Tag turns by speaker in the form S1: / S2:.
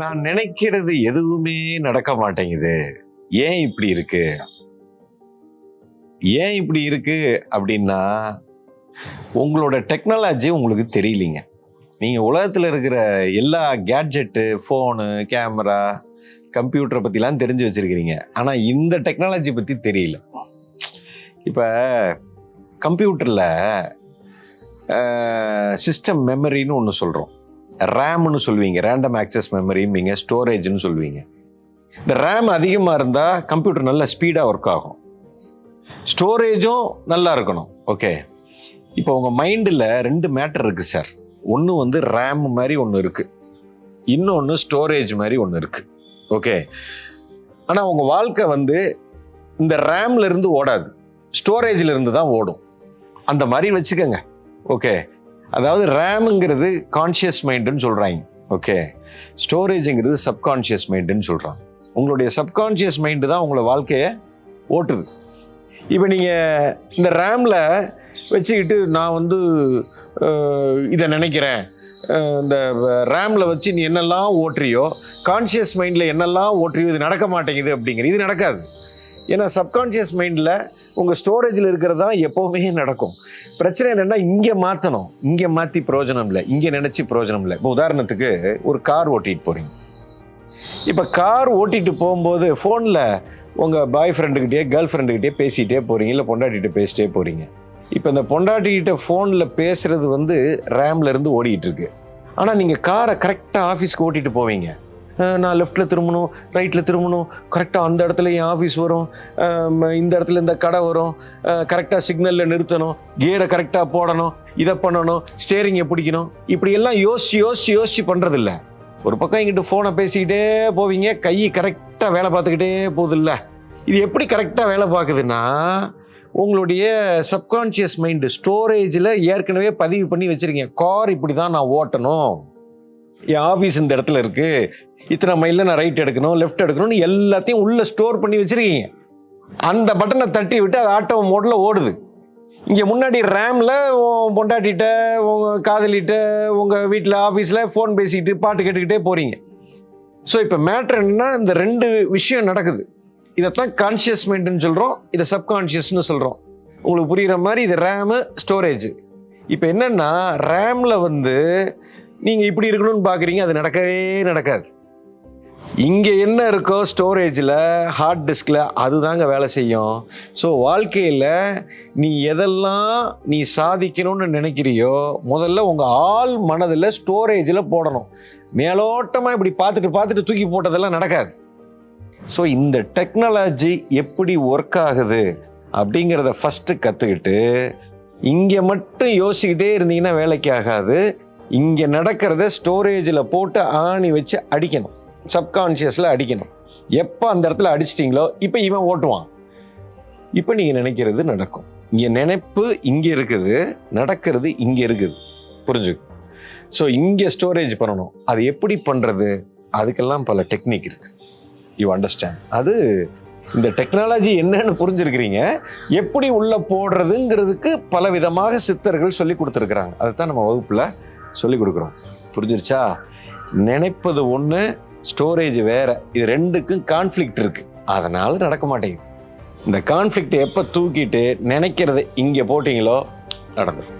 S1: நான் நினைக்கிறது எதுவுமே நடக்க மாட்டேங்குது. ஏன் இப்படி இருக்கு? ஏன் இப்படி இருக்கு அப்படின்னா உங்களோட டெக்னாலஜி உங்களுக்கு தெரியலீங்க. நீங்கள் உலகத்தில் இருக்கிற எல்லா கேட்ஜெட்டு ஃபோனு கேமரா கம்ப்யூட்டரை பற்றிலாம் தெரிஞ்சு வச்சுருக்கிறீங்க. ஆனால் இந்த டெக்னாலஜி பற்றி தெரியல. இப்போ கம்ப்யூட்டரில் சிஸ்டம் மெமரின்னு ஒன்று சொல்கிறோம் ரேம்னு சொல்லுவீங்க. ரேண்டம் ஆக்சஸ் மெமரிம்பீங்க ஸ்டோரேஜ்னு சொல்லுவீங்க. இந்த ரேம் அதிகமாக இருந்தால் கம்ப்யூட்டர் நல்ல ஸ்பீடாக ஒர்க் ஆகும். ஸ்டோரேஜும் நல்லா இருக்கணும். ஓகே இப்போ உங்கள் மைண்டில் ரெண்டு மேட்டர் இருக்குது சார் ஒன்று வந்து ரேம் மாதிரி ஒன்று இருக்குது இன்னொன்று ஸ்டோரேஜ் மாதிரி ஒன்று இருக்குது ஓகே ஆனால் உங்கள் வாழ்க்கை வந்து இந்த ரேம்லேருந்து ஓடாது. ஸ்டோரேஜில் இருந்து தான் ஓடும். அந்த மாதிரி வச்சுக்கோங்க. ஓகே அதாவது ரேமுங்கிறது கான்ஷியஸ் மைண்டுன்னு சொல்கிறாங்க ஓகே ஸ்டோரேஜுங்கிறது சப்கான்ஷியஸ் மைண்டுன்னு சொல்கிறாங்க உங்களுடைய சப்கான்ஷியஸ் மைண்டு தான் உங்களை வாழ்க்கையை ஓட்டுது. இப்போ நீங்கள் இந்த ரேமில் வச்சுக்கிட்டு நான் வந்து இதை நினைக்கிறேன். இந்த ரேமில் வச்சு நீ என்னெல்லாம் ஓட்டுறியோ கான்ஷியஸ் மைண்டில் என்னெல்லாம் ஓட்டுறியோ இது நடக்க மாட்டேங்குது அப்படிங்கிற இது நடக்காது. ஏன்னா சப்கான்ஷியஸ் மைண்டில் உங்கள் ஸ்டோரேஜில் இருக்கிறது தான் எப்போவுமே நடக்கும். பிரச்சனை என்னென்னா இங்கே மாற்றணும் இங்கே மாற்றி பிரயோஜனம் இல்லை. இங்கே நினச்சி பிரயோஜனம் இல்லை. இப்போ உதாரணத்துக்கு ஒரு கார் ஓட்டிகிட்டு போகிறீங்க இப்போ கார் ஓட்டிகிட்டு போகும்போது ஃபோனில் உங்கள் பாய் ஃப்ரெண்டுக்கிட்டே கேர்ள் ஃப்ரெண்டுக்கிட்டே பேசிகிட்டே போகிறீங்க இல்லை பொண்டாட்டிகிட்ட பேசிட்டே போகிறீங்க இப்போ இந்த பொண்டாட்டிகிட்ட ஃபோனில் பேசுகிறது வந்து ரேம்ல இருந்து இருக்கு. ஆனால் நீங்கள் காரை கரெக்டாக ஆஃபீஸ்க்கு ஓட்டிகிட்டு போவீங்க. நான் லெஃப்ட்டில் திரும்பணும் ரைட்டில் திரும்பணும். கரெக்டாக அந்த இடத்துல என் ஆஃபீஸ் வரும். இந்த இடத்துல இந்த கடை வரும். கரெக்டாக சிக்னலில் நிறுத்தணும். கியரை கரெக்டாக போடணும். இதை பண்ணணும். ஸ்டேரிங்கை பிடிக்கணும். இப்படி எல்லாம் யோசிச்சு யோசிச்சு யோசிச்சு பண்ணுறதில்ல ஒரு பக்கம் எங்கிட்ட ஃபோனை பேசிக்கிட்டே போவீங்க. கை கரெக்டாக வேலை பார்த்துக்கிட்டே போகுதில்ல. இது எப்படி கரெக்டாக வேலை பார்க்குதுன்னா உங்களுடைய சப்கான்ஷியஸ் மைண்டு ஸ்டோரேஜில் ஏற்கனவே பதிவு பண்ணி வச்சுருக்கீங்க. கார் இப்படி தான் நான் ஓட்டணும். என் ஆஃபீஸ் இந்த இடத்துல இருக்கு. இத்தனை மைலில் நான் ரைட் எடுக்கணும் லெஃப்ட் எடுக்கணும்னு எல்லாத்தையும் உள்ள ஸ்டோர் பண்ணி வச்சிருக்கீங்க. அந்த பட்டனை தட்டி விட்டு அது ஆட்டோ மோடில் ஓடுது. இங்கே முன்னாடி ரேமில் பொண்டாட்டிட்ட உங்கள் காதலிட்ட உங்கள் வீட்டில் ஆஃபீஸில் ஃபோன் பேசிக்கிட்டு பாட்டு கேட்டுக்கிட்டே போகிறீங்க ஸோ இப்போ மேட்ரு என்னன்னா இந்த ரெண்டு விஷயம் நடக்குது. இதைத்தான் கான்ஷியஸ் மைண்டுன்னு சொல்கிறோம் இதை சப்கான்ஷியஸ்னு சொல்கிறோம் உங்களுக்கு புரிகிற மாதிரி இது ரேமு ஸ்டோரேஜ் இப்போ என்னென்னா ரேமில் வந்து நீங்கள் இப்படி இருக்கணும்னு பார்க்குறீங்க அது நடக்கவே நடக்காது. இங்கே என்ன இருக்கோ ஸ்டோரேஜில் ஹார்ட் டிஸ்கில் அதுதாங்க வேலை செய்யும். ஸோ வாழ்க்கையில் நீ எதெல்லாம் நீ சாதிக்கணும்னு நினைக்கிறியோ முதல்ல உங்கள் ஆள் மனதில் ஸ்டோரேஜில் போடணும். மேலோட்டமாக இப்படி பார்த்துட்டு பார்த்துட்டு தூக்கி போட்டதெல்லாம் நடக்காது. ஸோ இந்த டெக்னாலஜி எப்படி ஒர்க் ஆகுது அப்படிங்கிறத ஃபஸ்ட்டு கற்றுக்கிட்டு இங்கே மட்டும் யோசிக்கிட்டே இருந்தீங்கன்னா வேலைக்கு ஆகாது. இங்கே நடக்கிறத ஸ்டோரேஜில் போட்டு ஆணி வச்சு அடிக்கணும். சப்கான்ஷியஸில் அடிக்கணும். எப்போ அந்த இடத்துல அடிச்சிட்டிங்களோ இப்போ இவன் ஓட்டுவான். இப்போ நீங்கள் நினைக்கிறது நடக்கும். இங்கே நினைப்பு இங்கே இருக்குது நடக்கிறது இங்கே இருக்குது. புரிஞ்சுக்கு ஸோ இங்கே ஸ்டோரேஜ் பண்ணணும். அது எப்படி பண்ணுறது அதுக்கெல்லாம் பல டெக்னிக் இருக்கு. யூ அண்டர்ஸ்டாண்ட் அது இந்த டெக்னாலஜி என்னன்னு புரிஞ்சிருக்கிறீங்க. எப்படி உள்ள போடுறதுங்கிறதுக்கு பல விதமாக சித்தர்கள் சொல்லி கொடுத்துருக்குறாங்க. அதுதான் நம்ம வகுப்பில் சொல்லி கொடுக்குறோம். புரிஞ்சிருச்சா? நினைப்பது ஒன்று ஸ்டோரேஜ் வேற. இது ரெண்டுக்கும் கான்ஃப்ளிக்ட் இருக்கு. அதனால நடக்க மாட்டேங்குது. இந்த கான்ஃப்ளிக்ட் எப்போ தூக்கிட்டு நினைக்கிறத இங்கே போட்டிங்களோ நடந்துடும்